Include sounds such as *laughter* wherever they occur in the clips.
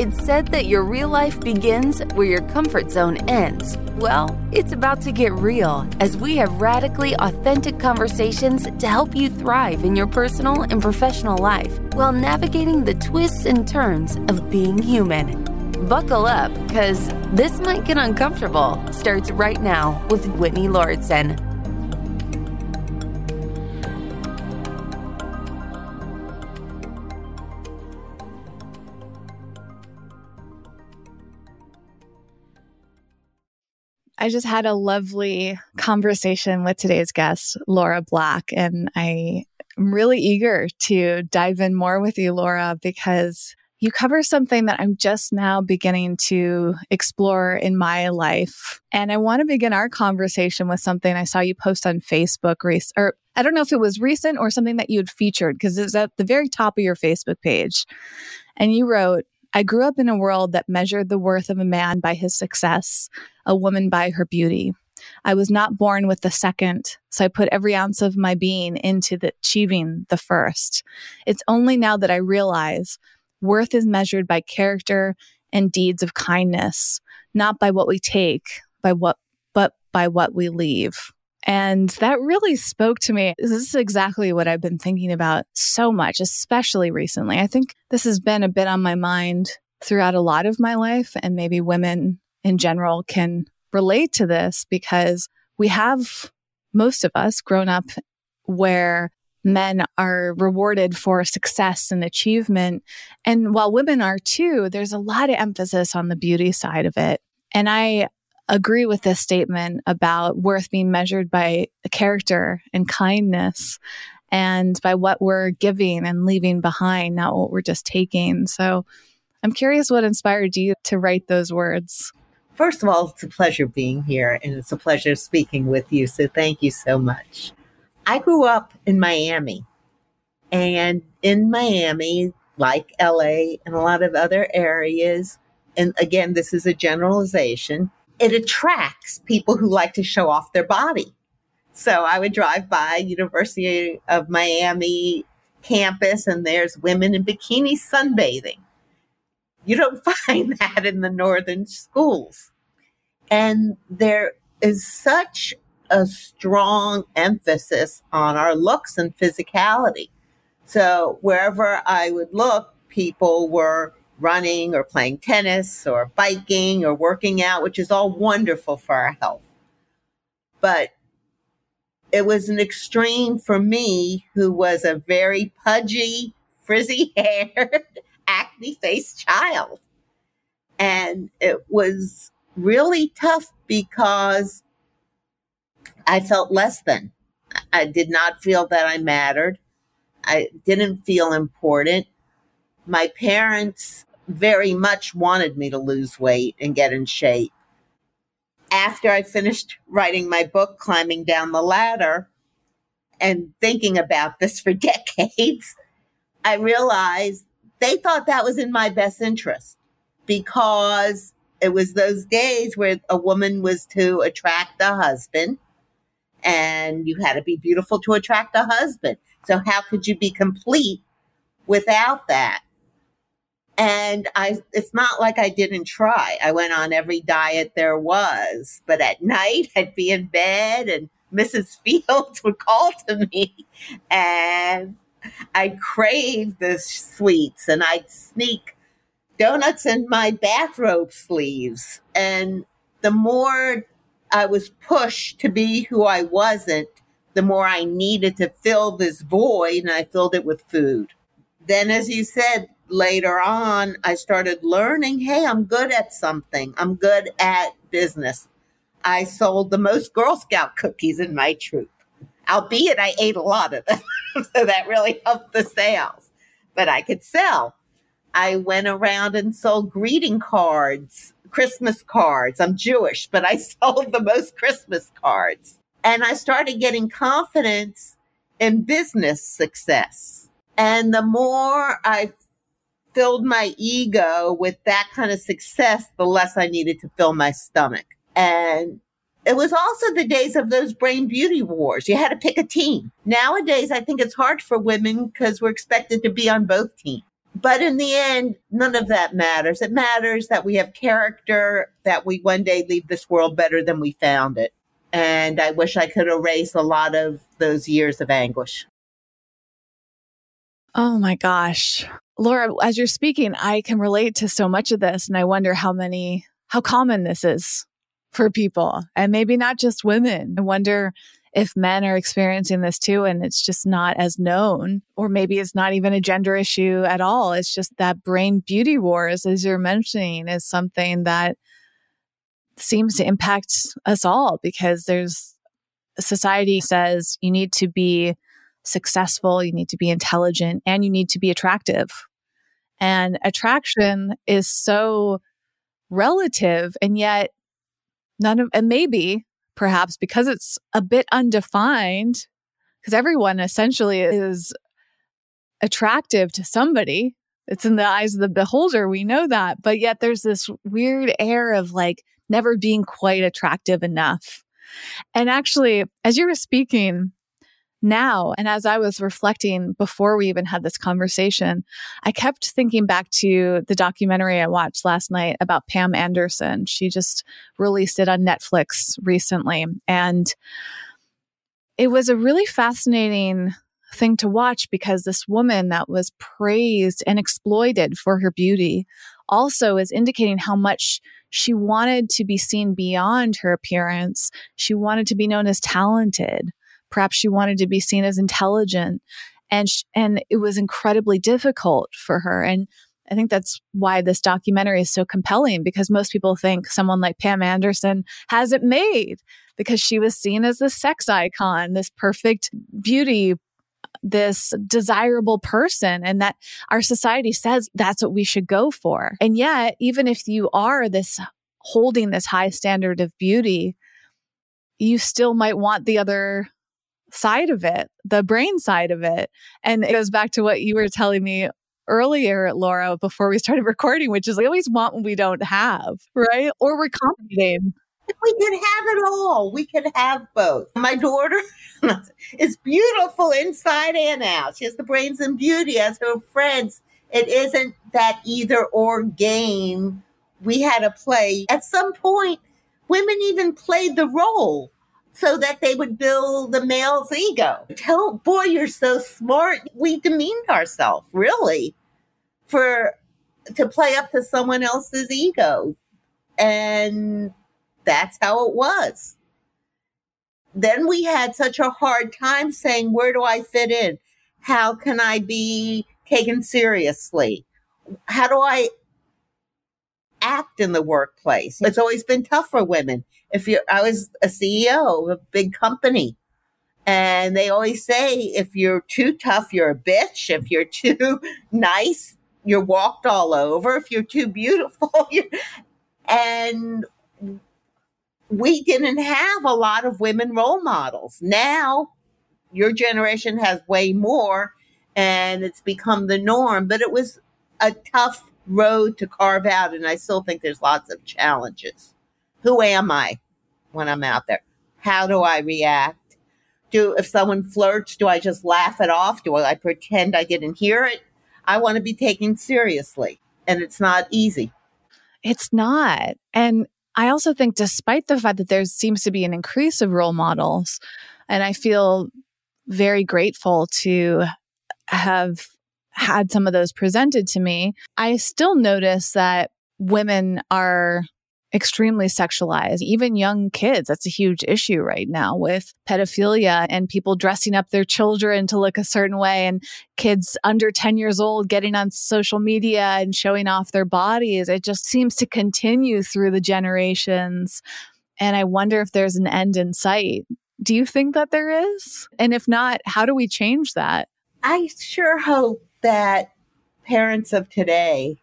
It's said that your real life begins where your comfort zone ends. Well, it's about to get real as we have radically authentic conversations to help you thrive in your personal and professional life while navigating the twists and turns of being human. Buckle up, because this might get uncomfortable. Starts right now with Whitney Lauritsen. I just had a lovely conversation with today's guest, Laura Black, and I am really eager to dive in more with you, Laura, because you cover something that I'm just now beginning to explore in my life. And I want to begin our conversation with something I saw you post on Facebook, or I don't know if it was recent or something that you had featured because it's at the very top of your Facebook page. And you wrote, I grew up in a world that measured the worth of a man by his success, a woman by her beauty. I was not born with the second, so I put every ounce of my being into the achieving the first. It's only now that I realize worth is measured by character and deeds of kindness, not by what we take, by what but by what we leave. And that really spoke to me. This is exactly what I've been thinking about so much, especially recently. I think this has been a bit on my mind throughout a lot of my life, and maybe women in general can relate to this because we have, most of us, grown up where men are rewarded for success and achievement. And while women are too, there's a lot of emphasis on the beauty side of it. And I agree with this statement about worth being measured by character and kindness and by what we're giving and leaving behind, not what we're just taking. So I'm curious what inspired you to write those words. First of all, it's a pleasure being here and it's a pleasure speaking with you. So thank you so much. I grew up in Miami and in Miami, like LA and a lot of other areas, and again, this is a generalization, it attracts people who like to show off their body. So I would drive by University of Miami campus and there's women in bikinis sunbathing. You don't *laughs* find that in the northern schools. And there is such a strong emphasis on our looks and physicality. So wherever I would look, people were running or playing tennis or biking or working out, which is all wonderful for our health. But it was an extreme for me, who was a very pudgy, frizzy *laughs* haired, acne faced child. And it was really tough because I felt less than. I did not feel that I mattered. I didn't feel important. My parents very much wanted me to lose weight and get in shape. After I finished writing my book, Climbing Down the Ladder, and thinking about this for *laughs* decades, I realized they thought that was in my best interest because it was those days where a woman was to attract a husband and you had to be beautiful to attract a husband. So how could you be complete without that? And I, it's not like I didn't try. I went on every diet there was, but at *laughs* night I'd be in bed and Mrs. *laughs* Fields would call to me and I'd crave the sweets and I'd sneak donuts in my bathrobe sleeves. And the more I was pushed to be who I wasn't, the more I needed to fill this void and I filled it with food. Then, as you said, later on, I started learning hey, I'm good at something. I'm good at business. I sold the most Girl Scout cookies in my troop, albeit I ate a lot of them. *laughs* so that really helped the sales. But I could sell. I went around and sold greeting cards, Christmas cards. I'm Jewish, but I *laughs* sold the most Christmas cards. And I started getting confidence in business success. And the more I filled my ego with that kind of success, the less I needed to fill my stomach. And it was also the days of those brain beauty wars. You had to pick a team. Nowadays, I think it's hard for women because we're expected to be on both teams. But in the end, none of that matters. It matters that we have character, that we one day leave this world better than we found it. And I wish I could erase a lot of those years of anguish. Oh my gosh. Laura, as you're speaking, I can relate to so much of this. And I wonder how many, how common this is for people and maybe not just women. I wonder if men are experiencing this too and it's just not as known, or maybe it's not even a gender issue at all. It's just that brain beauty wars, as you're mentioning, is something that seems to impact us all because there's society says you need to be successful, you need to be intelligent, and you need to be attractive. And attraction is so relative, and yet none of, and maybe perhaps because it's a bit undefined, because everyone essentially is attractive to somebody. It's in the eyes of the beholder. We know that. But yet there's this weird air of like never being quite attractive enough. And actually, as you were speaking, now, and as I was reflecting before we even had this conversation, I kept thinking back to the documentary I watched last night about Pam Anderson. She just released it on Netflix recently. And it was a really fascinating thing to watch because this woman that was praised and exploited for her beauty also is indicating how much she wanted to be seen beyond her appearance. She wanted to be known as talented. Perhaps she wanted to be seen as intelligent and, sh- and it was incredibly difficult for her. And I think that's why this documentary is so compelling because most people think someone like Pam Anderson has it made because she was seen as this sex icon, this perfect beauty, this desirable person, and that our society says that's what we should go for. And yet, even if you are this holding this high standard of beauty, you still might want the other side of it, the brain side of it. And it goes back to what you were telling me earlier, Laura, before we started *laughs* recording, which is we always want what we don't have, right? Or we're competing. We can have it all. We can have both. My daughter *laughs* is beautiful inside and out. She has the brains and beauty as her friends. It isn't that either or game we had to play. At some point, women even played the role so that they would build the male's ego. Tell, boy, you're so smart. We demeaned ourselves, really, for to play up to someone else's ego. And that's how it was. Then we had such a hard time saying, where do I fit in? How can I be taken seriously? How do I act in the workplace? It's always been tough for women if you're, I was a CEO of a big company. And they always say, if you're too tough, you're a bitch. If you're *laughs* too nice, you're walked all over. If you're too beautiful, *laughs* you're, and we didn't have a lot of women role models. Now, your generation has way more, and it's become the norm. But it was a tough road to carve out, and I still think there's lots of challenges. Who am I when I'm out there? How do I react? Do if someone flirts, do I just laugh it off? Do I pretend I didn't hear it? I want to be taken seriously, and it's not easy. It's not. And I also think, despite the fact that there seems to be an increase of role models, and I feel very grateful to have had some of those presented to me, I still notice that women are extremely sexualized. Even young kids, that's a huge issue right now with pedophilia and people dressing up their children to look a certain way and kids under 10 years old getting on social media and showing off their bodies. It just seems to continue through the generations. And I wonder if there's an end in sight. Do you think that there is? And if not, how do we change that? I sure hope that parents of today,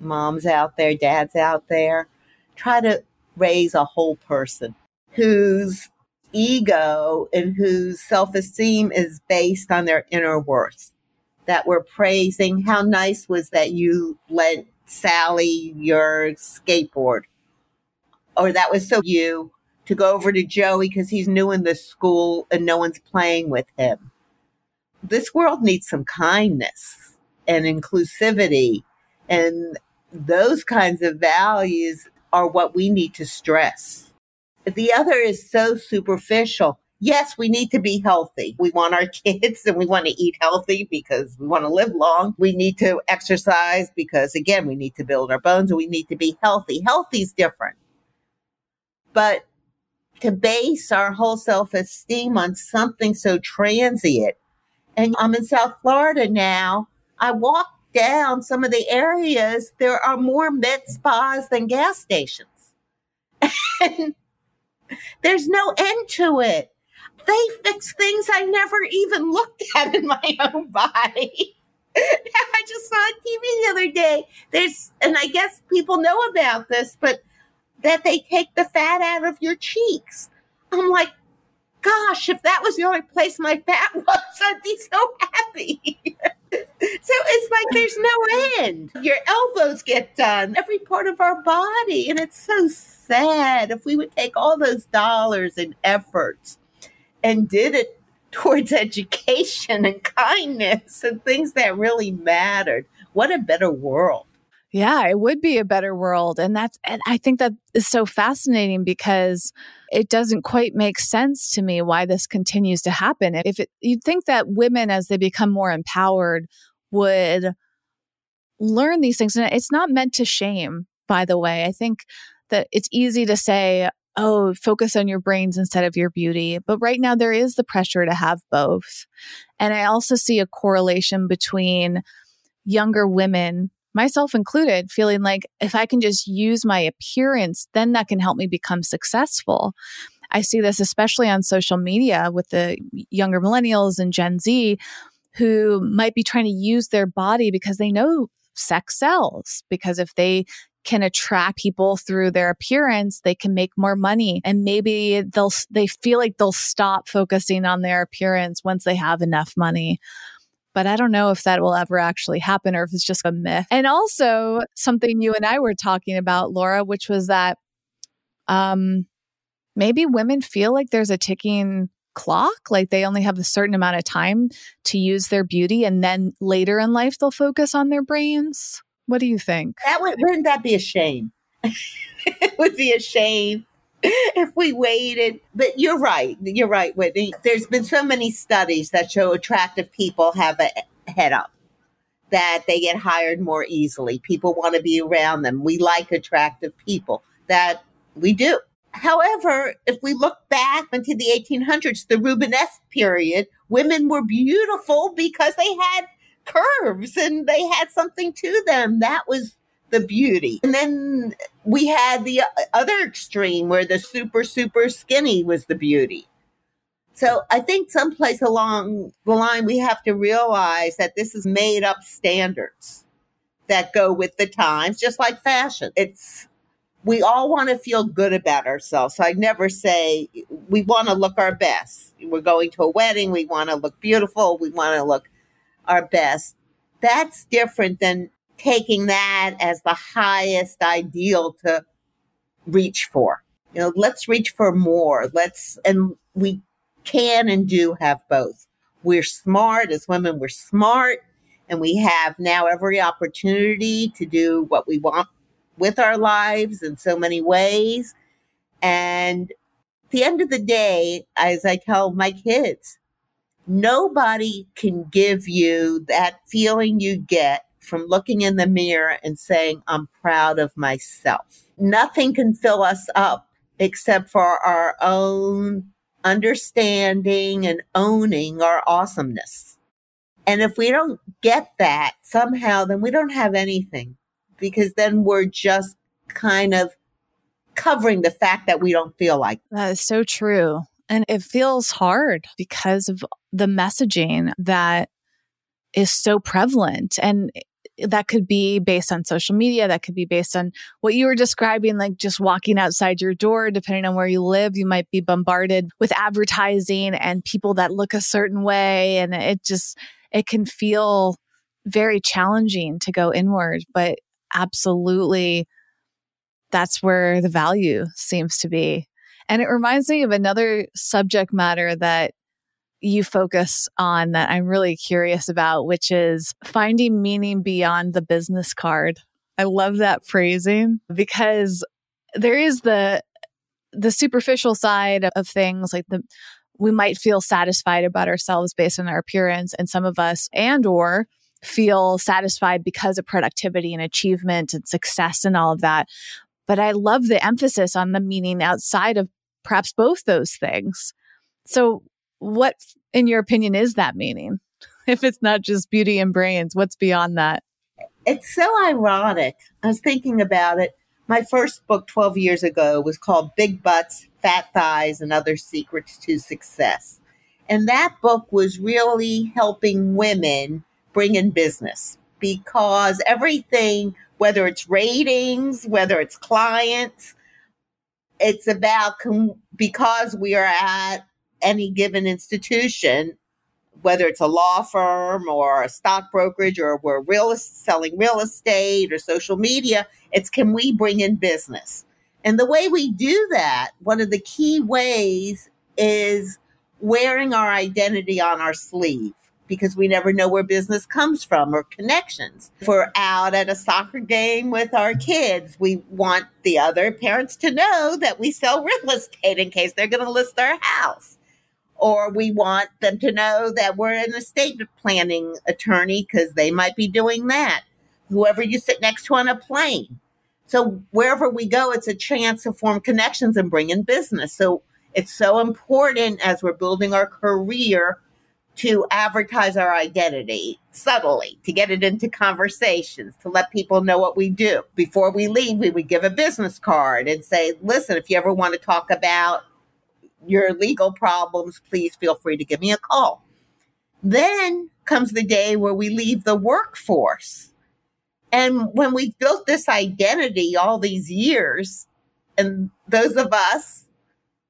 moms out there, dads out there, try to raise a whole person whose ego and whose self esteem is based on their inner worth. That we're praising how nice was that you lent Sally your skateboard, or that was so you to go over to Joey because he's new in the school and no one's playing with him. This world needs some kindness and inclusivity and those kinds of values are what we need to stress. The other is so superficial. Yes, we need to be healthy. We want our *laughs* kids and we want to eat healthy because we want to live long. We need to exercise because, again, we need to build our bones and we need to be healthy. Healthy is different. But to base our whole self esteem on something so transient. And I'm in South Florida now. I walk down some of the areas, there are more med spas than gas stations. *laughs* and there's no end to it. They fix things I never even looked *laughs* at in my own body. *laughs* I just saw on TV the other day. There's, and I guess people know about this, but that they take the fat out of your cheeks. I'm like, gosh, if that was the only place my fat *laughs* was, I'd be so happy. *laughs* so it's like there's no end. Your elbows get done, every part of our body. And it's so sad if we would take all those dollars and efforts and did it towards *laughs* education and kindness and things that really mattered. What a better world. Yeah, it would be a better world. And that's, and I think that is so fascinating because it doesn't quite make sense to me why this continues to happen. If it, you'd think that women, as they become more empowered, would learn these things. And it's not meant to shame, by the way. I think that it's easy to say, oh, focus on your brains instead of your beauty. But right now, there is the pressure to have both. And I also see a correlation between younger women myself included, feeling like if I can just use my appearance, then that can help me become successful. I see this especially on social media with the younger millennials and Gen Z who might be trying to use their body because they know sex sells. Because if they can attract people through their appearance, they can make more money. And maybe they'll, they feel like they'll stop focusing on their appearance once they have enough money but I don't know if that will ever actually happen or if it's just a myth. And also something you and I were talking about, Laura, which was that um, maybe women feel like there's a ticking clock, like they only have a certain amount of time to use their beauty, and then later in life they'll focus on their brains. What do you think? That would, wouldn't that be a shame? *laughs* it would be a shame *laughs* if we waited. But you're right. You're right, Whitney. There's been so many studies that show attractive people have a head up, that they get hired more easily. People want to be around them. We like attractive people. That we do. However, if we look back into the 1800s, the Rubenesque period, women were beautiful because they had curves and they had something to them. That was the beauty. And then we had the other extreme where the super, super skinny was the beauty. So I think someplace along the line, we have to realize that this is made up standards that go with the times, just like fashion. It's, we all want to feel good about ourselves. So I never say we want to look our best. We're going to a wedding. We want to look beautiful. We want to look our best. That's different than taking that as the highest ideal to reach for. You know, let's reach for more. Let's, and we can and do have both. We're smart as women, we're smart, and we have now every opportunity to do what we want with our lives in so many ways. And at the end of the day, as I tell my kids, nobody can give you that feeling you get from looking in the mirror and saying, I'm proud of myself. Nothing can fill us up except for our own understanding and owning our awesomeness. And if we don't get that somehow, then we don't have anything because then we're just kind of covering the fact that we don't feel like. That is so true. And it feels hard because of the messaging that is so prevalent. And that could be based on social media. That could be based on what you were describing, like just walking outside your door, depending on where you live, you might be bombarded with advertising and people that look a certain way. And it just, it can feel very challenging to go inward, but absolutely that's where the value seems to be. And it reminds me of another subject matter that you focus on that I'm really curious about, which is finding meaning beyond the business card. I love that phrasing because there is the the superficial side of things like the we might feel satisfied about ourselves based on our appearance and some of us and or feel satisfied because of productivity and achievement and success and all of that but i love the emphasis on the meaning outside of perhaps both those things so what in your opinion is that meaning? *laughs* If it's not just beauty and brains what's beyond that? It's so ironic. I was thinking about it. My first book 12 years ago was called Big Butts, Fat Thighs, and Other Secrets to Success. And that book was really helping women bring in business because everything, whether it's ratings, whether it's clients, it's about com- because we are at any given institution, whether it's a law firm or a stock brokerage or we're real selling real estate or social media, it's can we bring in business? And the way we do that, one of the key ways is wearing our identity on our sleeve because we never know where business comes from or connections. If we're out at a soccer game with our kids, we want the other parents to know that we sell *laughs* real estate in case they're going to list their house or we want them to know that we're an estate planning attorney because they might be doing that. Whoever you sit next to on a plane. So wherever we go, it's a chance to form connections and bring in business. So it's so important as we're building our career to advertise our identity subtly, to get it into conversations, to let people know what we do. Before we leave, we would give a business card and say, listen, if you ever want to talk about your legal problems, please feel free to give me a call. Then comes the day where we leave the workforce. And when we've built this identity all these years, and those of us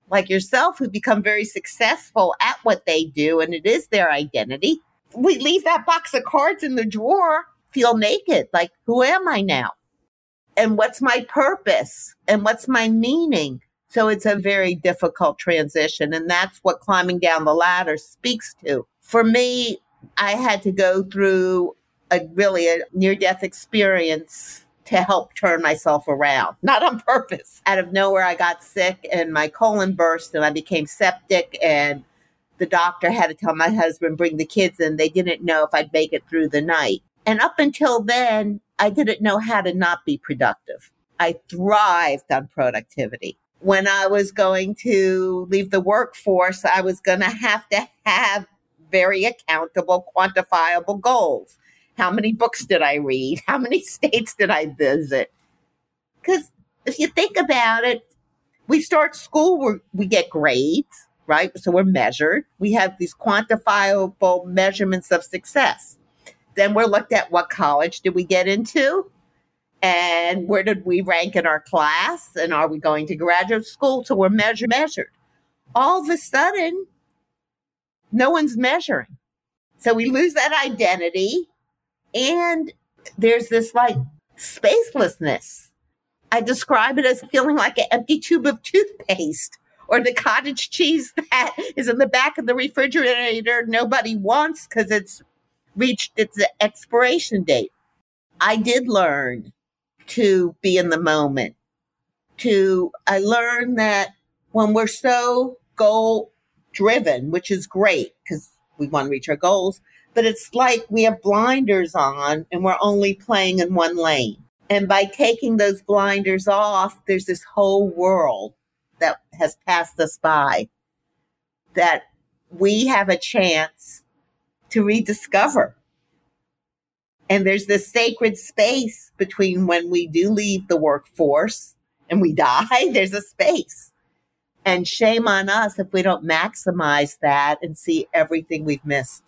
like yourself who become very successful at what they do, and it is their identity, we leave that box of cards in the drawer, feel naked. Like, who am I now? And what's my purpose? And what's my meaning? So it's a very difficult transition. And that's what climbing down the ladder speaks to. For me, I had to go through a really a near death experience to help turn myself around, *laughs* not on purpose. Out of nowhere, I got sick and my colon burst and I became septic. And the doctor had to tell my husband, bring the kids in. They didn't know if I'd make it through the night. And up until then, I didn't know how to not be productive. I thrived on productivity when I was going to leave the workforce, I was going to have to have very accountable, quantifiable goals. How many books did I read? How many *laughs* states did I visit? Because if you think about it, we start school, we we get grades, right? So we're measured. We have these quantifiable measurements of success. Then we're looked at what college did we get into? And where did we rank in our class? And are we going to graduate school so we're measure, measured? All of a sudden no one's measuring. So we lose that identity and there's this like spacelessness. I describe it as feeling like an empty tube of toothpaste or the cottage cheese that is in the back of the refrigerator nobody wants because it's reached its expiration date. I did learn to be in the moment. To I learned that when we're so goal driven, which is great because we want to reach our goals, but it's like we have blinders on and we're only playing in one lane. And by taking those blinders off, there's this whole world that has passed us by that we have a chance to rediscover. And there's this sacred space between when we do leave the workforce and we *laughs* die, there's a space. And shame on us if we don't maximize that and see everything we've missed.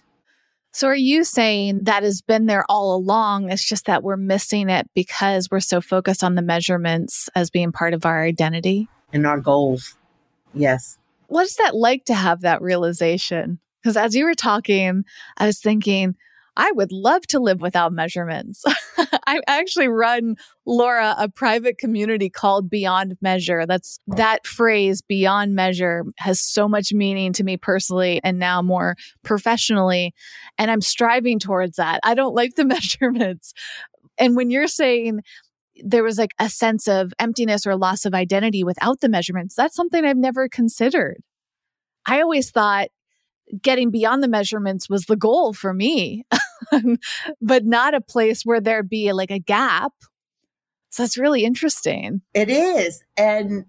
So, are you saying that has been there all along? It's just that we're missing it because we're so focused on the measurements as being part of our identity and our goals? Yes. What's that like to have that realization? Because as you were talking, I was thinking, I would love to live without measurements. *laughs* I actually run Laura a private community called Beyond Measure. That's that phrase beyond measure has so much meaning to me personally and now more professionally and I'm striving towards that. I don't like the *laughs* measurements. And when you're saying there was like a sense of emptiness or loss of identity without the measurements, that's something I've never considered. I always thought getting beyond the measurements was the goal for me, *laughs* but not a place where there'd be like a gap. So that's really interesting. It is. And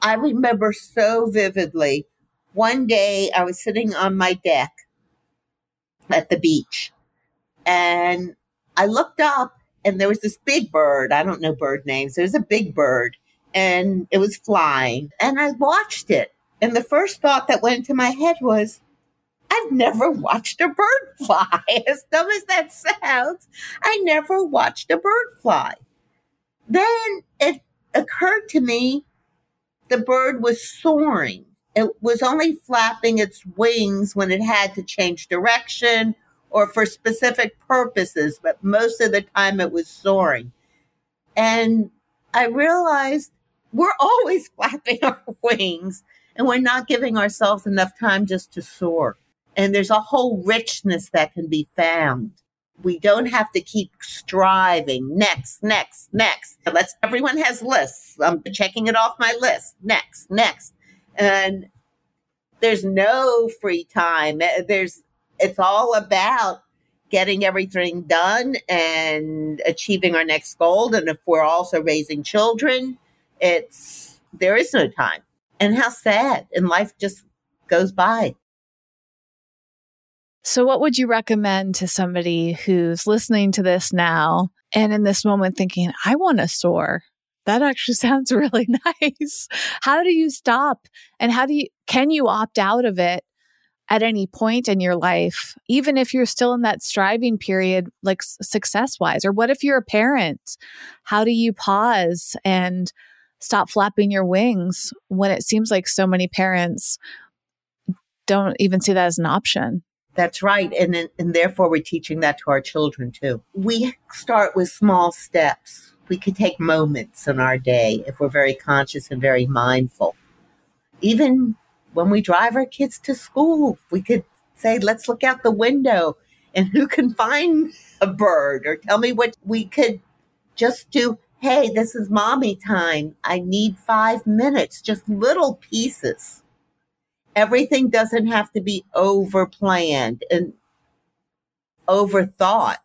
I remember so vividly one day I was sitting on my deck at the beach and I looked up and there was this big bird. I don't know bird names. There was a big bird and it was flying and I watched it and the first thought that went into my head was, I've never watched a bird *laughs* fly. As dumb as that sounds, I never watched a bird fly. Then it occurred to me the bird was soaring. It was only flapping its wings when it had to change direction or for specific purposes, but most of the time it was soaring. And I realized we're *laughs* always flapping our wings and we're not giving ourselves enough time just to soar. And there's a whole richness that can be found. We don't have to keep striving. Next, next, next. Let's, everyone has lists. I'm checking it off my list. Next, next. And there's no free time. Eh, there's, it's all about getting everything done and achieving our next goal. And if we're also raising children, it's, there is no time and how sad and life just goes by. So, what would you recommend to somebody who's listening to this now and in this moment thinking, I want to soar? That actually *laughs* sounds really *laughs* nice. How do you stop? And how do you, can you opt out of it at any point in your life, even if you're still in that striving period, like success wise? Or what if you're a parent? How do you pause and stop flapping your wings when it seems like so many parents don't even see that as an option. That's right. And, and therefore, we're teaching that to our children too. We start with small steps. We could take moments in our day if we're very conscious and very mindful. Even when we drive our kids to school, we could say, let's look out the window and who can find a bird or tell me what we could just do hey, this is mommy time. I need five minutes, just little pieces. Everything doesn't have to be over planned and overthought.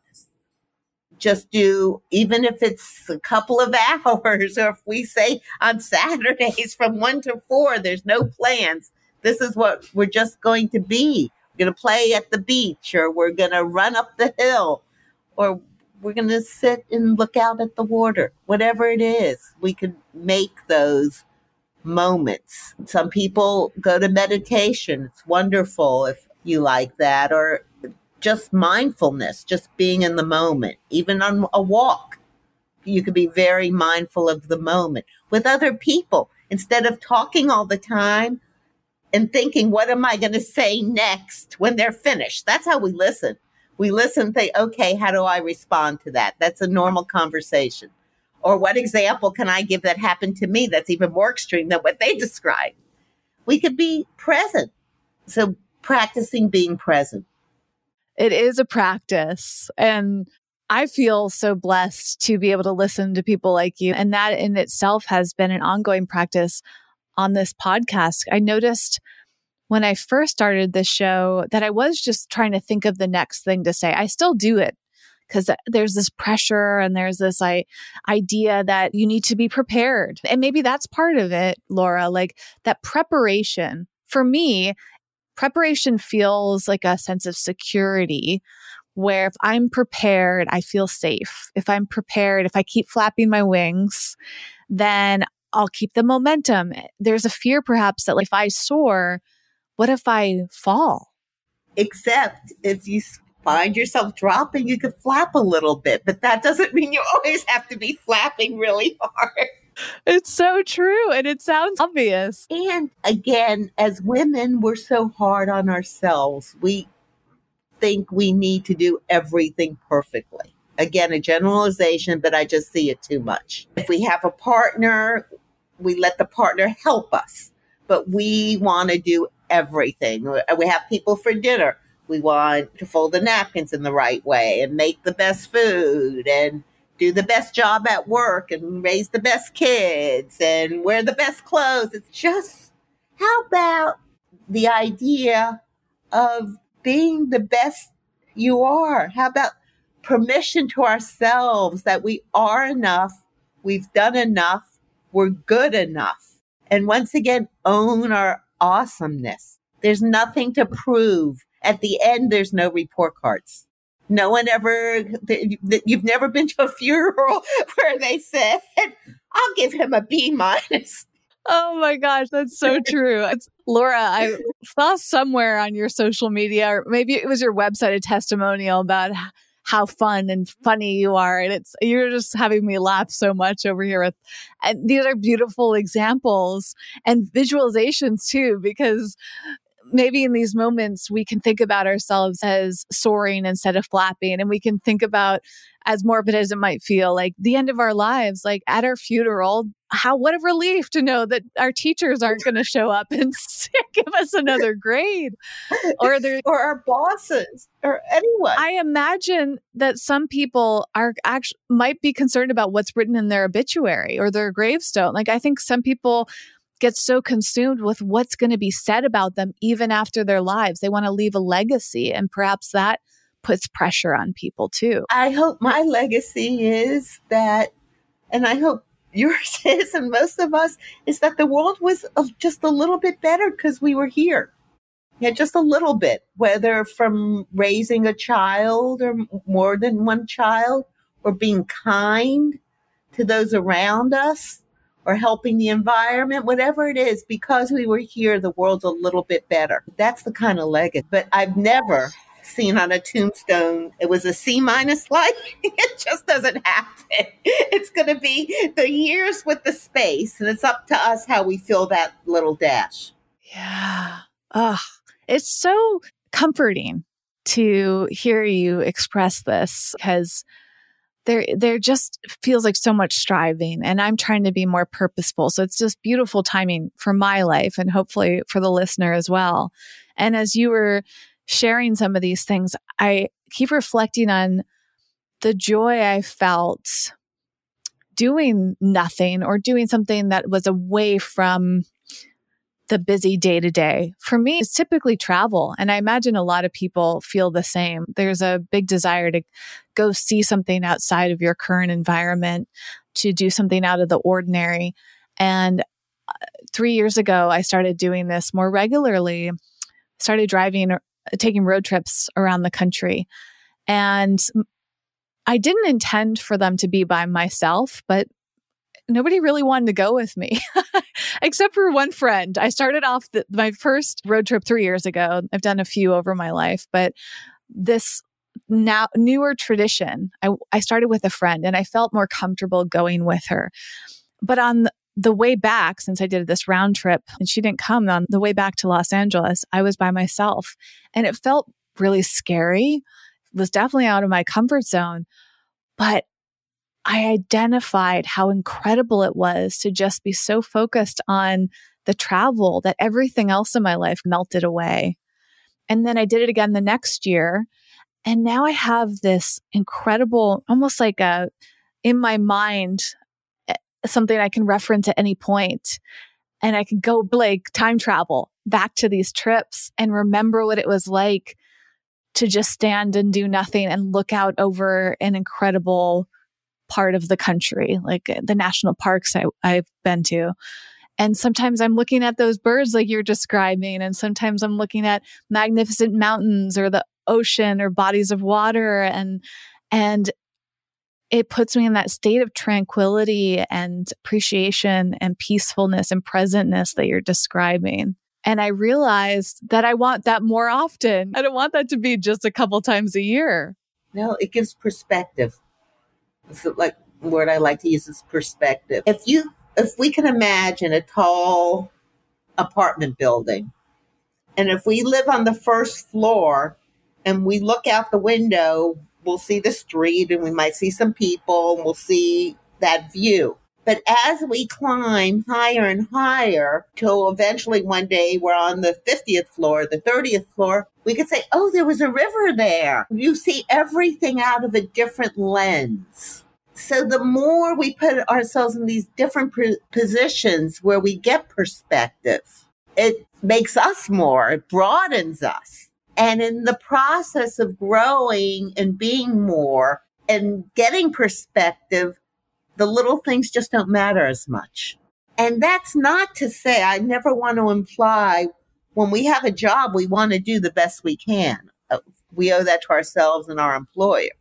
Just do, even if it's a couple of *laughs* hours, or if we say on Saturdays from one to four, there's no plans. This is what we're just going to be. We're going to play at the beach, or we're going to run up the hill, or we're going to sit and look out at the water. Whatever it is, we could make those moments. Some people go to meditation. It's wonderful if you like that, or just mindfulness, just being in the moment, even on a walk. You could be very mindful of the moment with other people instead of talking all the time and thinking, what am I going to say next when they're finished? That's how we listen we listen think, okay, how do I respond to that? That's a normal conversation. Or what example can I give that happened to me that's even more extreme than what they *laughs* described? We could be present. So practicing being present. It is a practice. And I feel so blessed to be able to listen to people like you. And that in itself has been an ongoing practice on this podcast. I noticed when I first started this show that I was just trying to think of the next thing to say. I still do it because there's this pressure and there's this idea that you need to be prepared. And maybe that's part of it, Laura, like that preparation. For me, preparation feels like a sense of security where if I'm prepared, I feel safe. If I'm prepared, if I keep flapping my wings, then I'll keep the momentum. There's a fear perhaps that like if I soar, what if I fall? Except if you find yourself dropping, you could flap a little bit, but that doesn't mean you *laughs* always have to be flapping really *laughs* hard. It's so true. And it sounds obvious. And again, as women, we're so hard on ourselves. We think we need to do everything perfectly. Again, a generalization, but I just see it too much. If we have a partner, we let the partner help us, but we want to do everything. We have people for dinner. We want to fold the napkins in the right way and make the best food and do the best job at work and raise the best kids and wear the best clothes. It's just, how about the idea of being the best you are? How about permission to ourselves that we are enough, we've done enough, we're good enough. And once again, own our awesomeness. There's nothing to prove. At the end, there's no report cards. No one ever, you've never been to a funeral *laughs* where they said, I'll give him a B minus. Oh my gosh, that's so *laughs* true. It's Laura, I saw somewhere on your social media, or maybe it was your website, a testimonial about how fun and funny you are. And it's, you're just having me laugh so much over here with, and these are beautiful examples and visualizations too, because maybe in these moments we can think about ourselves as soaring instead of flapping and we can think about as morbid as it might feel like the end of our lives like at our funeral how what a relief to know that our teachers aren't going to show up and *laughs* give us another grade or *laughs* or our bosses or anyone i imagine that some people are actually might be concerned about what's written in their obituary or their gravestone like i think some people get so consumed with what's going to be said about them even after their lives. They want to leave a legacy, and perhaps that puts pressure on people too. I hope my legacy is that, and I hope yours *laughs* is, and most of us, is that the world was just a little bit better because we were here. Yeah, just a little bit, whether from raising a child or more than one child, or being kind to those around us or helping the environment, whatever it is, because we were here, the world's a little bit better. That's the kind of legacy. But I've never seen on a tombstone it was a C minus life. *laughs* it just doesn't happen. It's going to be the years with the space, and it's up to us how we fill that little dash. Yeah. Oh, it's so comforting to hear you express this because there there just feels like so much striving and I'm trying to be more purposeful. So it's just beautiful timing for my life and hopefully for the listener as well. And as you were sharing some of these things, I keep reflecting on the joy I felt doing nothing or doing something that was away from the busy day to day. For me, it's typically travel. And I imagine a lot of people feel the same. There's a big desire to go see something outside of your current environment, to do something out of the ordinary. And uh, three years ago, I started doing this more regularly, started driving, taking road trips around the country. And I didn't intend for them to be by myself, but nobody really wanted to go with me *laughs* except for one friend. I started off the, my first road trip three years ago. I've done a few over my life, but this now newer tradition, I, I started with a friend and I felt more comfortable going with her. But on the, way back, since I did this round trip and she didn't come on the way back to Los Angeles, I was by myself and it felt really scary. It was definitely out of my comfort zone. But I identified how incredible it was to just be so focused on the travel that everything else in my life melted away. And then I did it again the next year. And now I have this incredible, almost like a, in my mind, something I can reference at any point. And I can go like time travel back to these trips and remember what it was like to just stand and do nothing and look out over an incredible part of the country, like the national parks I, I've been to. And sometimes I'm looking at those birds like you're describing. And sometimes I'm looking at magnificent mountains or the ocean or bodies of water. And, and it puts me in that state of tranquility and appreciation and peacefulness and presentness that you're describing. And I realized that I want that more often. I don't want that to be just a couple times a year. No, it gives perspective so like word I like to use is perspective. If you if we can imagine a tall apartment building, and if we live on the first floor and we look out the window, we'll see the street and we might see some people and we'll see that view. But as we climb higher and higher till eventually one day we're on the 50th floor, the 30th floor, we could say, oh, there was a river there. You see everything out of a different lens. So the more we put ourselves in these different positions where we get perspective, it makes us more, it broadens us. And in the process of growing and being more and getting perspective, the little things just don't matter as much. And that's not to say I never want to imply when we have a job, we want to do the best we can. Uh, we owe that to ourselves and our employer.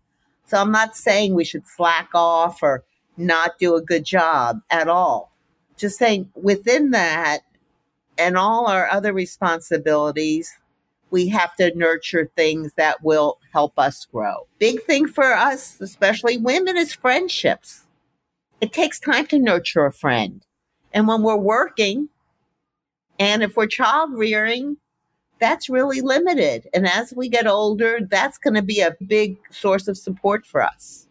So I'm not saying we should slack off or not do a good job at all. Just saying within that and all our other responsibilities, we have to nurture things that will help us grow. Big thing for us, especially women, is friendships it takes time to nurture a friend. And when we're working, and if we're child rearing, that's really limited. And as we get older, that's going to be a big source of support for us.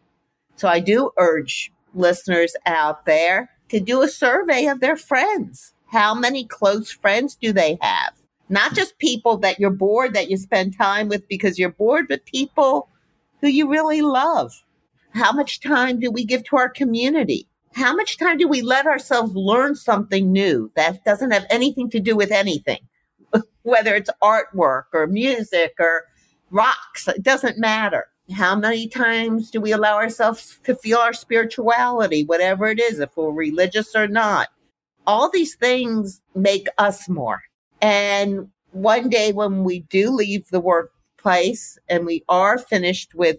So I do urge listeners out there to do a survey of their friends. How many close friends do they have? Not just people that you're bored that you spend time with because you're bored, but people who you really love. How much time do we give to our community? How much time do we let ourselves learn something new that doesn't have anything to do with anything? *laughs* Whether it's artwork or music or rocks, it doesn't matter. How many times do we allow ourselves to feel our spirituality, whatever it is, if we're religious or not? All these things make us more. And one day when we do leave the workplace and we are finished with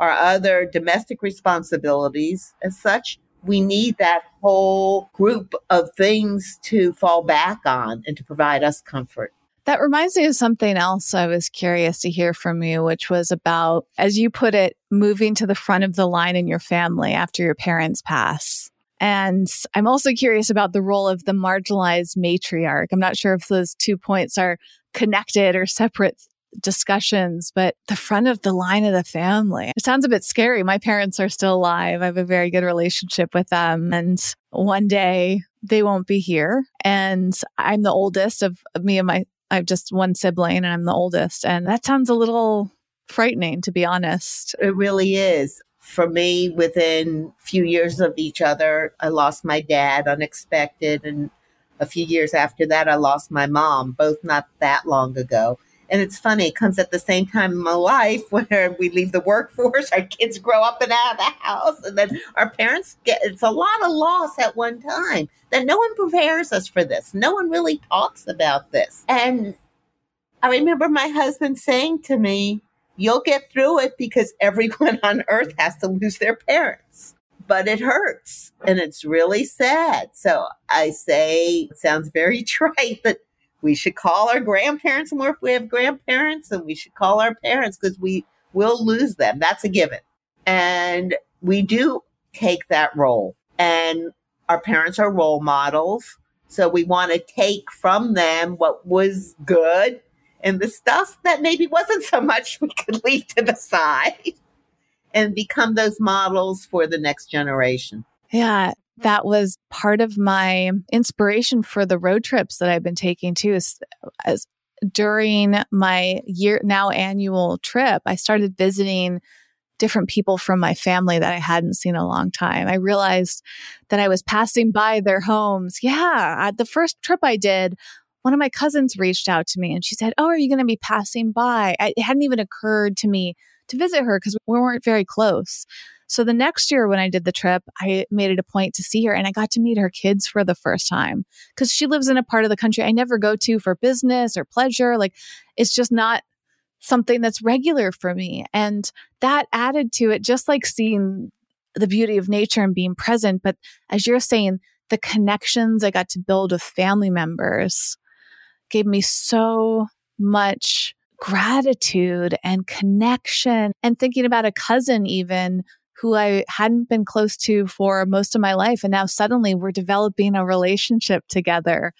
our other domestic responsibilities as such, we need that whole group of things to fall back on and to provide us comfort. That reminds me of something else I was curious to hear from you, which was about, as you put it, moving to the front of the line in your family after your parents pass. And I'm also curious about the role of the marginalized matriarch. I'm not sure if those two points are connected or separate discussions, but the front of the line of the family. It sounds a bit scary. My parents are still alive. I have a very good relationship with them. And one day they won't be here. And I'm the oldest of, me and my, I have just one sibling and I'm the oldest. And that sounds a little frightening, to be honest. It really is. For me, within few years of each other, I lost my dad unexpected. And a few years after that, I lost my mom, both not that long ago. And it's funny, it comes at the same time in my life *laughs* where we leave the workforce, our kids grow up and out of the house, and then our parents get it's a lot of loss at one time that no one prepares us for this. No one really talks about this. And I remember my husband saying to me, You'll get through it because everyone on earth mm-hmm. has to lose their parents. But it hurts and it's really sad. So I say, it sounds very *laughs* trite, but we should call our grandparents more if we have grandparents, and we should call our parents because we will lose them. That's a given. And we do take that role. And our parents are role models. So we want to take from them what was good and the stuff that maybe wasn't so much we could leave to the side and become those models for the next generation. Yeah that was part of my inspiration for the road trips that I've been taking too. Is, as during my year now annual trip, I started visiting different people from my family that I hadn't seen in a long time. I realized that I was passing by their homes. Yeah, the first trip I did, one of my cousins reached out to me and she said, "Oh, are you going to be passing by?" It hadn't even occurred to me to visit her because we weren't very close. So the next year when I did the trip, I made it a point to see her and I got to meet her kids for the first time because she lives in a part of the country I never go to for business or pleasure. Like it's just not something that's regular for me. And that added to it, just like seeing the beauty of nature and being present. But as you're saying, the connections I got to build with family members gave me so much gratitude and connection and thinking about a cousin even who I hadn't been close to for most of my life. And now suddenly we're developing a relationship together.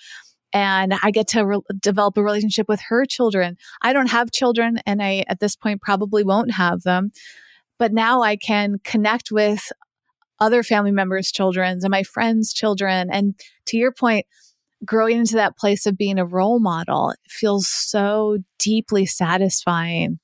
and I get to re- develop a relationship with her children. I don't have children and I at this point probably won't have them. But now I can connect with other family members' children and my friends' children. And to your point, growing into that place of being a role model feels so deeply satisfying.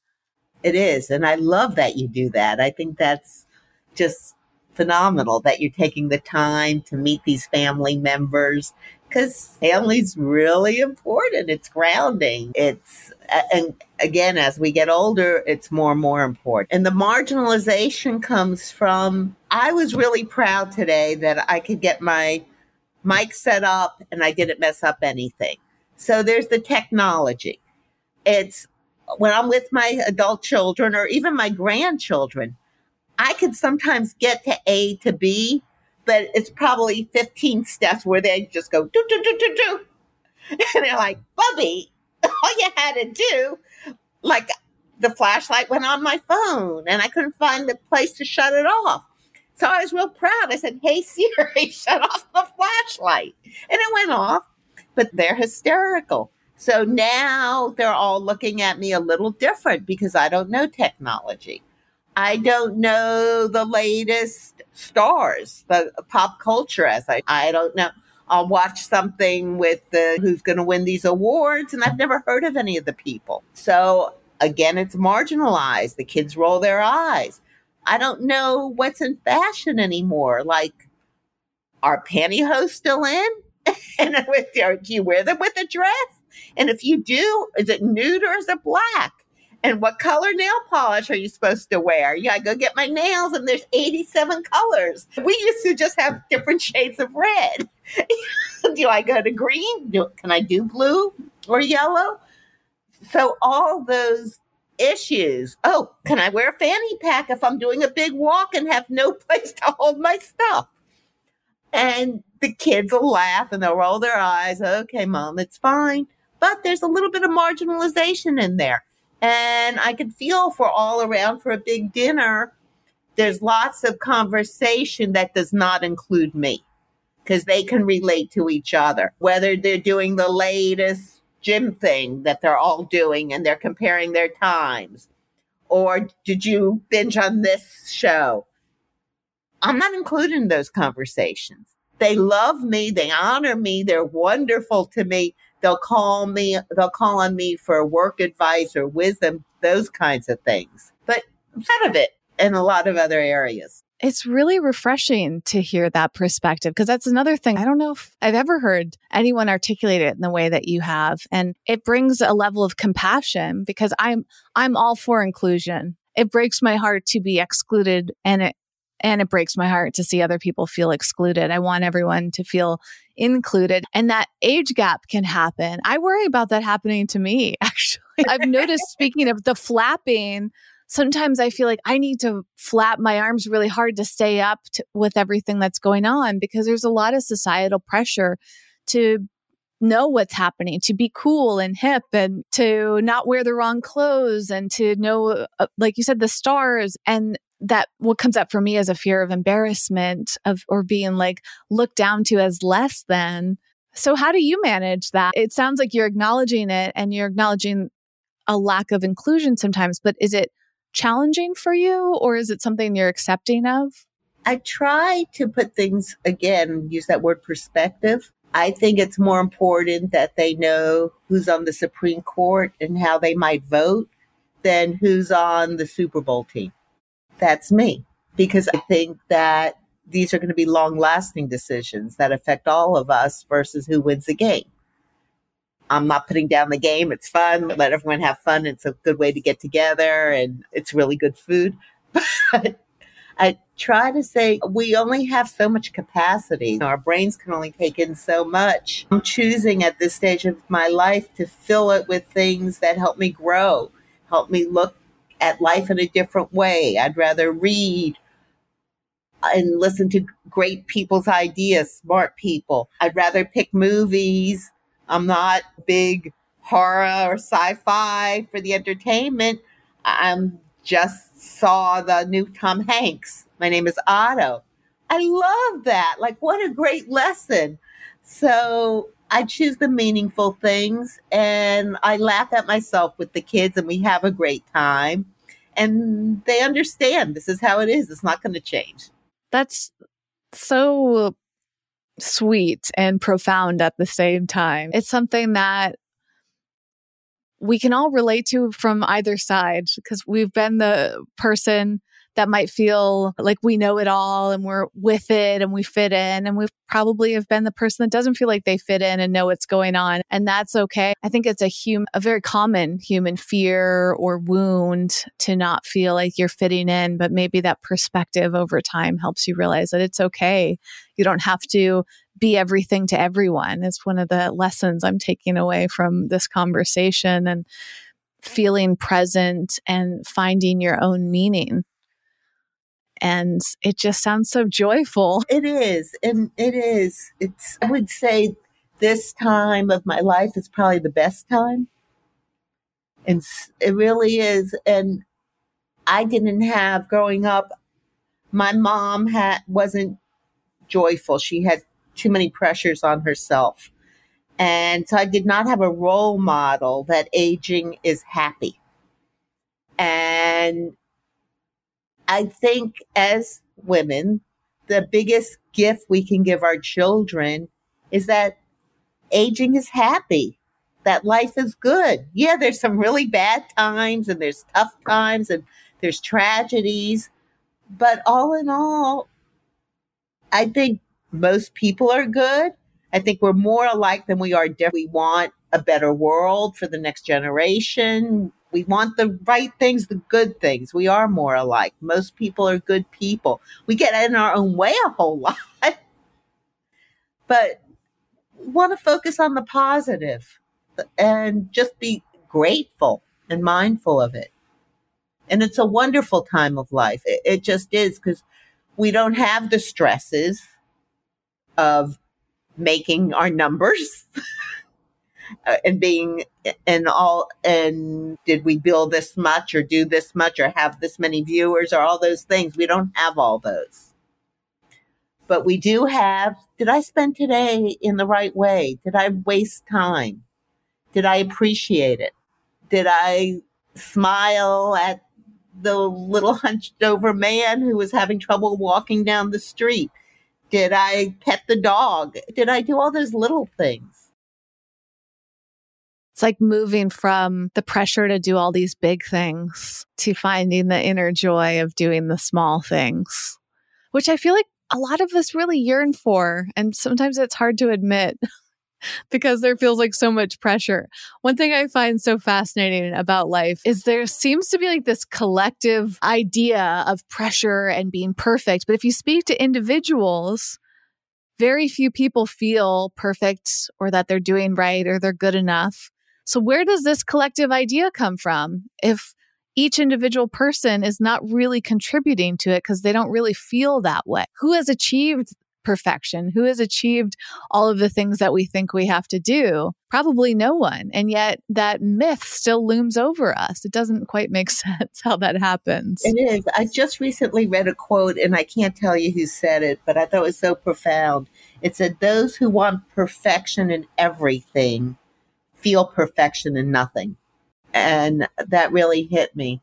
It is. And I love that you do that. I think that's just phenomenal that you're taking the time to meet these family members because family's really important. It's grounding. It's, and again, as we get older, it's more and more important. And the marginalization comes from, I was really proud today that I could get my mic set up and I didn't mess up anything. So there's the technology. It's when I'm with my adult children or even my grandchildren, I could sometimes get to A to B, but it's probably 15 steps where they just go do, do, do, do, do. *laughs* And they're like, Bubby, *laughs* all you had to do, like the flashlight went on my phone and I couldn't find the place to shut it off. So I was real proud. I said, Hey Siri, *laughs* shut off the flashlight. And it went off, but they're hysterical. So now they're all looking at me a little different because I don't know technology. I don't know the latest stars, the pop culture as I, I don't know. I'll watch something with the who's going to win these awards and I've never heard of any of the people. So again, it's marginalized. The kids roll their eyes. I don't know what's in fashion anymore. Like, are pantyhose still in? *laughs* and do you wear them with a dress? And if you do, is it nude or is it black? And what color nail polish are you supposed to wear? Yeah, I go get my nails and there's 87 colors. We used to just have different *laughs* shades of red. *laughs* do I go to green? Do, can I do blue or yellow? So all those issues. Oh, can I wear a fanny pack if I'm doing a big walk and have no *laughs* place to hold my stuff? And the kids will laugh and they'll roll their eyes. Okay, mom, it's fine. But there's a little bit of marginalization in there. And I could feel for all around for a big dinner, there's lots of conversation that does not include me because they can relate to each other, whether they're doing the latest gym thing that they're all doing and they're comparing their times. Or did you binge on this show? I'm not included in those conversations. They love me, they honor me, they're wonderful to me, They'll call me, they'll call on me for work advice or wisdom, those kinds of things. But I'm of it in a lot of other areas. It's really refreshing to hear that perspective because that's another thing. I don't know if I've ever heard anyone articulate it in the way that you have. And it brings a level of compassion because I'm I'm all for inclusion. It breaks my heart to be excluded and it and it breaks my heart to see other people feel excluded. I want everyone to feel included and that age gap can happen. I worry about that happening to me, *laughs* actually. I've noticed, *laughs* speaking of the flapping, sometimes I feel like I need to flap my arms really hard to stay up to, with everything that's going on because there's a lot of societal pressure to know what's happening, to be cool and hip and to not wear the wrong clothes and to know, uh, like you said, the stars. And that what comes up for me is a fear of embarrassment of or being like looked down to as less than. So how do you manage that? It sounds like you're acknowledging it and you're acknowledging a lack of inclusion sometimes, but is it challenging for you or is it something you're accepting of? I try to put things again, use that word perspective. I think it's more important that they know who's on the Supreme Court and how they might vote than who's on the Super Bowl team that's me because I think that these are going to be long lasting decisions that affect all of us versus who wins the game. I'm not putting down the game. It's fun. Let everyone have fun. It's a good way to get together and it's really good food. *laughs* But I try to say we only have so much capacity. Our brains can only take in so much. I'm choosing at this stage of my life to fill it with things that help me grow, help me look at life in a different way. I'd rather read and listen to great people's ideas, smart people. I'd rather pick movies. I'm not big horror or sci-fi for the entertainment. I'm just saw the new Tom Hanks. My name is Otto. I love that. Like what a great lesson. So I choose the meaningful things and I laugh at myself with the kids and we have a great time. And they understand this is how it is. It's not going to change. That's so sweet and profound at the same time. It's something that we can all relate to from either side because we've been the person that might feel like we know it all and we're with it and we fit in. And we probably have been the person that doesn't feel like they fit in and know what's going on. And that's okay. I think it's a human, a very common human fear or wound to not feel like you're fitting in. But maybe that perspective over time helps you realize that it's okay. You don't have to be everything to everyone. It's one of the lessons I'm taking away from this conversation and feeling present and finding your own meaning and it just sounds so joyful. It is. And it is. It's, I would say this time of my life is probably the best time. And it really is. And I didn't have growing up, my mom had, wasn't joyful. She had too many pressures on herself. And so I did not have a role model that aging is happy. And I think as women, the biggest gift we can give our children is that aging is happy, that life is good. Yeah, there's some really bad times and there's tough times and there's tragedies. But all in all, I think most people are good. I think we're more alike than we are different. We want a better world for the next generation. We want the right things, the good things. We are more alike. Most people are good people. We get in our own way a whole lot, *laughs* but want to focus on the positive and just be grateful and mindful of it. And it's a wonderful time of life. It, it just is because we don't have the stresses of making our numbers. *laughs* uh, and being and all and did we bill this much or do this much or have this many viewers or all those things? We don't have all those. But we do have did i spend today in the right way? Did i waste time? Did i appreciate it? Did i smile at the little hunched over man who was having trouble walking down the street? Did i pet the dog? Did i do all those little things it's like moving from the pressure to do all these big things to finding the inner joy of doing the small things, which I feel like a lot of us really yearn for. And sometimes it's hard to admit. *laughs* because there feels like so much pressure. One thing I find so fascinating about life is there seems to be like this collective idea of pressure and being perfect. But if you speak to individuals, very few people feel perfect or that they're doing right or they're good enough. So, where does this collective idea come from if each individual person is not really contributing to it because they don't really feel that way? Who has achieved perfection? Who has achieved all of the things that we think we have to do? Probably no one. And yet that myth still looms over us. It doesn't quite make *laughs* sense how that happens. It is. I just recently read a quote and I can't tell you who said it, but I thought it was so profound. It said, Those who want perfection in everything feel perfection in nothing. And that really hit me.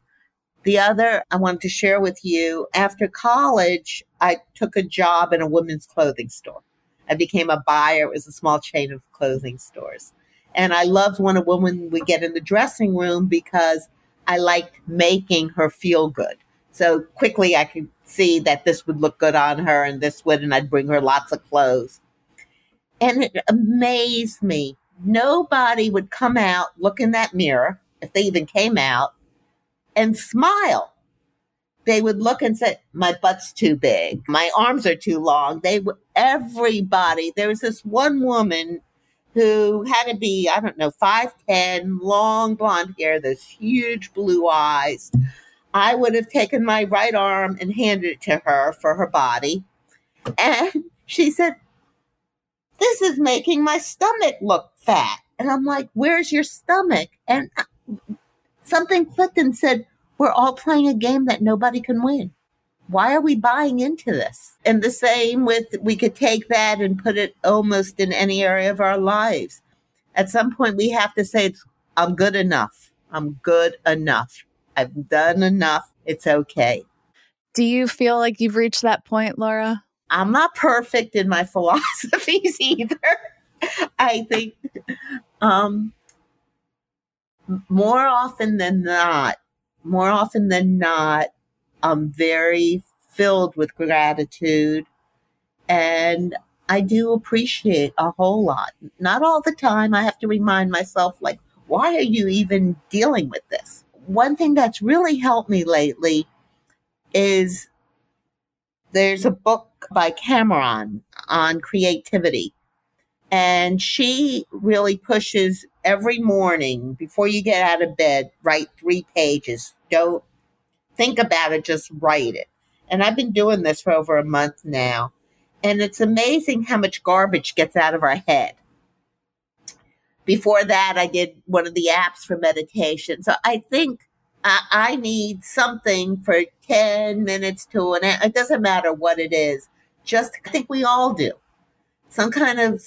The other I wanted to share with you after college, I took a job in a women's clothing store. I became a buyer. It was a small chain of clothing stores. And I loved when a woman would get in the dressing room because I liked making her feel good. So quickly I could see that this would look good on her and this would, and I'd bring her lots of clothes. And it amazed me nobody would come out, look in that mirror, if they even came out, and smile. They would look and say, My butt's too big. My arms are too long. They would, everybody, there was this one woman who had to be, I don't know, 5'10, long blonde hair, those huge blue eyes. I would have taken my right arm and handed it to her for her body. And she said, This is making my stomach look fat. And I'm like, where's your stomach? And something clicked and said, we're all playing a game that nobody can win. why are we buying into this? And the same with, we could take that and put it almost in any area of our lives. At some point, we have to say, I'm good enough. I'm good enough. I've done enough. It's okay. Do you feel like you've reached that point, Laura? I'm not perfect in my *laughs* philosophies either. I think um, more often than not, more often than not, I'm very filled with gratitude and I do appreciate a whole lot. Not all the time. I have to remind myself, like, why are you even dealing with this? One thing that's really helped me lately is there's a book by Cameron on creativity. And she really pushes every morning before you get out of bed, write three pages. Don't think about it, just write it. And I've been doing this for over a month now. And it's amazing how much garbage gets out of our head. Before that, I did one of the apps for meditation. So I think I, I need something for 10 minutes to an hour. It doesn't matter what it is. Just, I think we all do. Some kind of,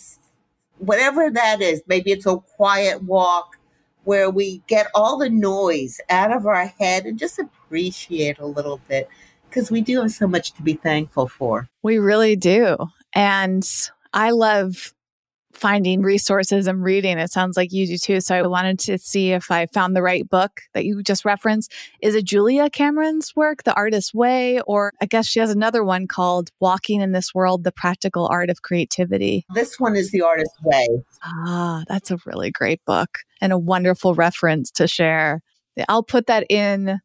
whatever that is. Maybe it's a quiet walk where we get all the noise out of our head and just appreciate a little bit because we do have so much to be thankful for. We really do. And I love finding resources and reading. It sounds like you do too. So I wanted to see if I found the right book that you just referenced. Is it Julia Cameron's work, The Artist's Way? Or I guess she has another one called Walking in This World, The Practical Art of Creativity. This one is The Artist's Way. Ah, that's a really great book and a wonderful reference to share. I'll put that in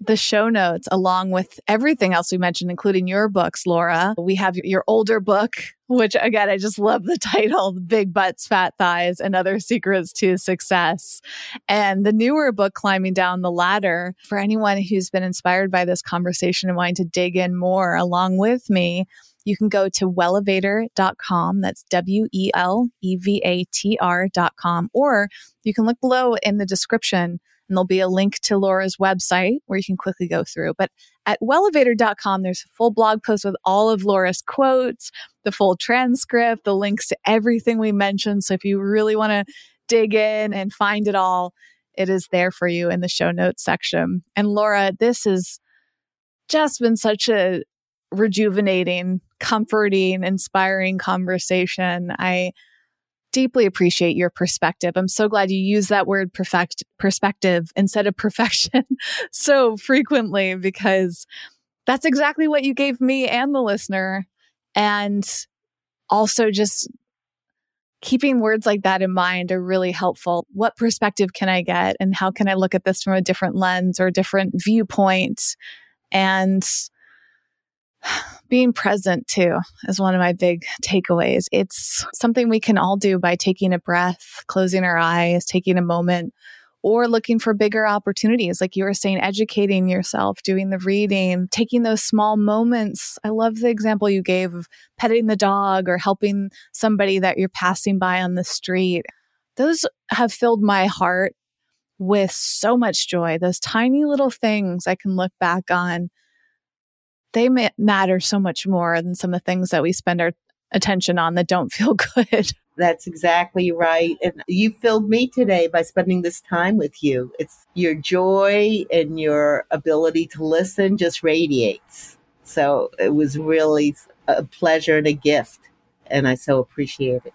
the show notes along with everything else we mentioned, including your books, Laura. We have your older book, which again, I just love the *laughs* title Big Butts, Fat Thighs, and Other Secrets to Success. And the newer book, Climbing Down the Ladder, for anyone who's been inspired by this conversation and wanting to dig in more along with me. You can go to wellevatr.com. That's W E L E V A T R.com. Or you can look below in the description and there'll be a link to Laura's website where you can quickly go through. But at wellevatr.com, there's a full blog post with all of Laura's quotes, the full transcript, the links to everything we mentioned. So if you really want to dig in and find it all, it is there for you in the show notes section. And Laura, this has just been such a rejuvenating, comforting, inspiring conversation. I deeply appreciate your perspective. I'm so glad you use that word perfect perspective instead of perfection *laughs* so frequently because that's exactly what you gave me and the listener. And also just keeping words like that in mind are really helpful. What perspective can I get and how can I look at this from a different lens or a different viewpoint? And being present too is one of my big takeaways. It's something we can all do by taking a breath, closing our eyes, taking a moment, or looking for bigger opportunities. Like you were saying, educating yourself, doing the reading, taking those small moments. I love the example you gave of petting the dog or helping somebody that you're passing by on the street. Those have filled my heart with so much joy. Those tiny little things I can look back on they matter so much more than some of the things that we spend our attention on that don't *laughs* feel good. That's exactly right. And you filled me today by spending this time with you. It's your joy and your ability to listen just radiates. So it was really a pleasure and a gift. And I so appreciate it.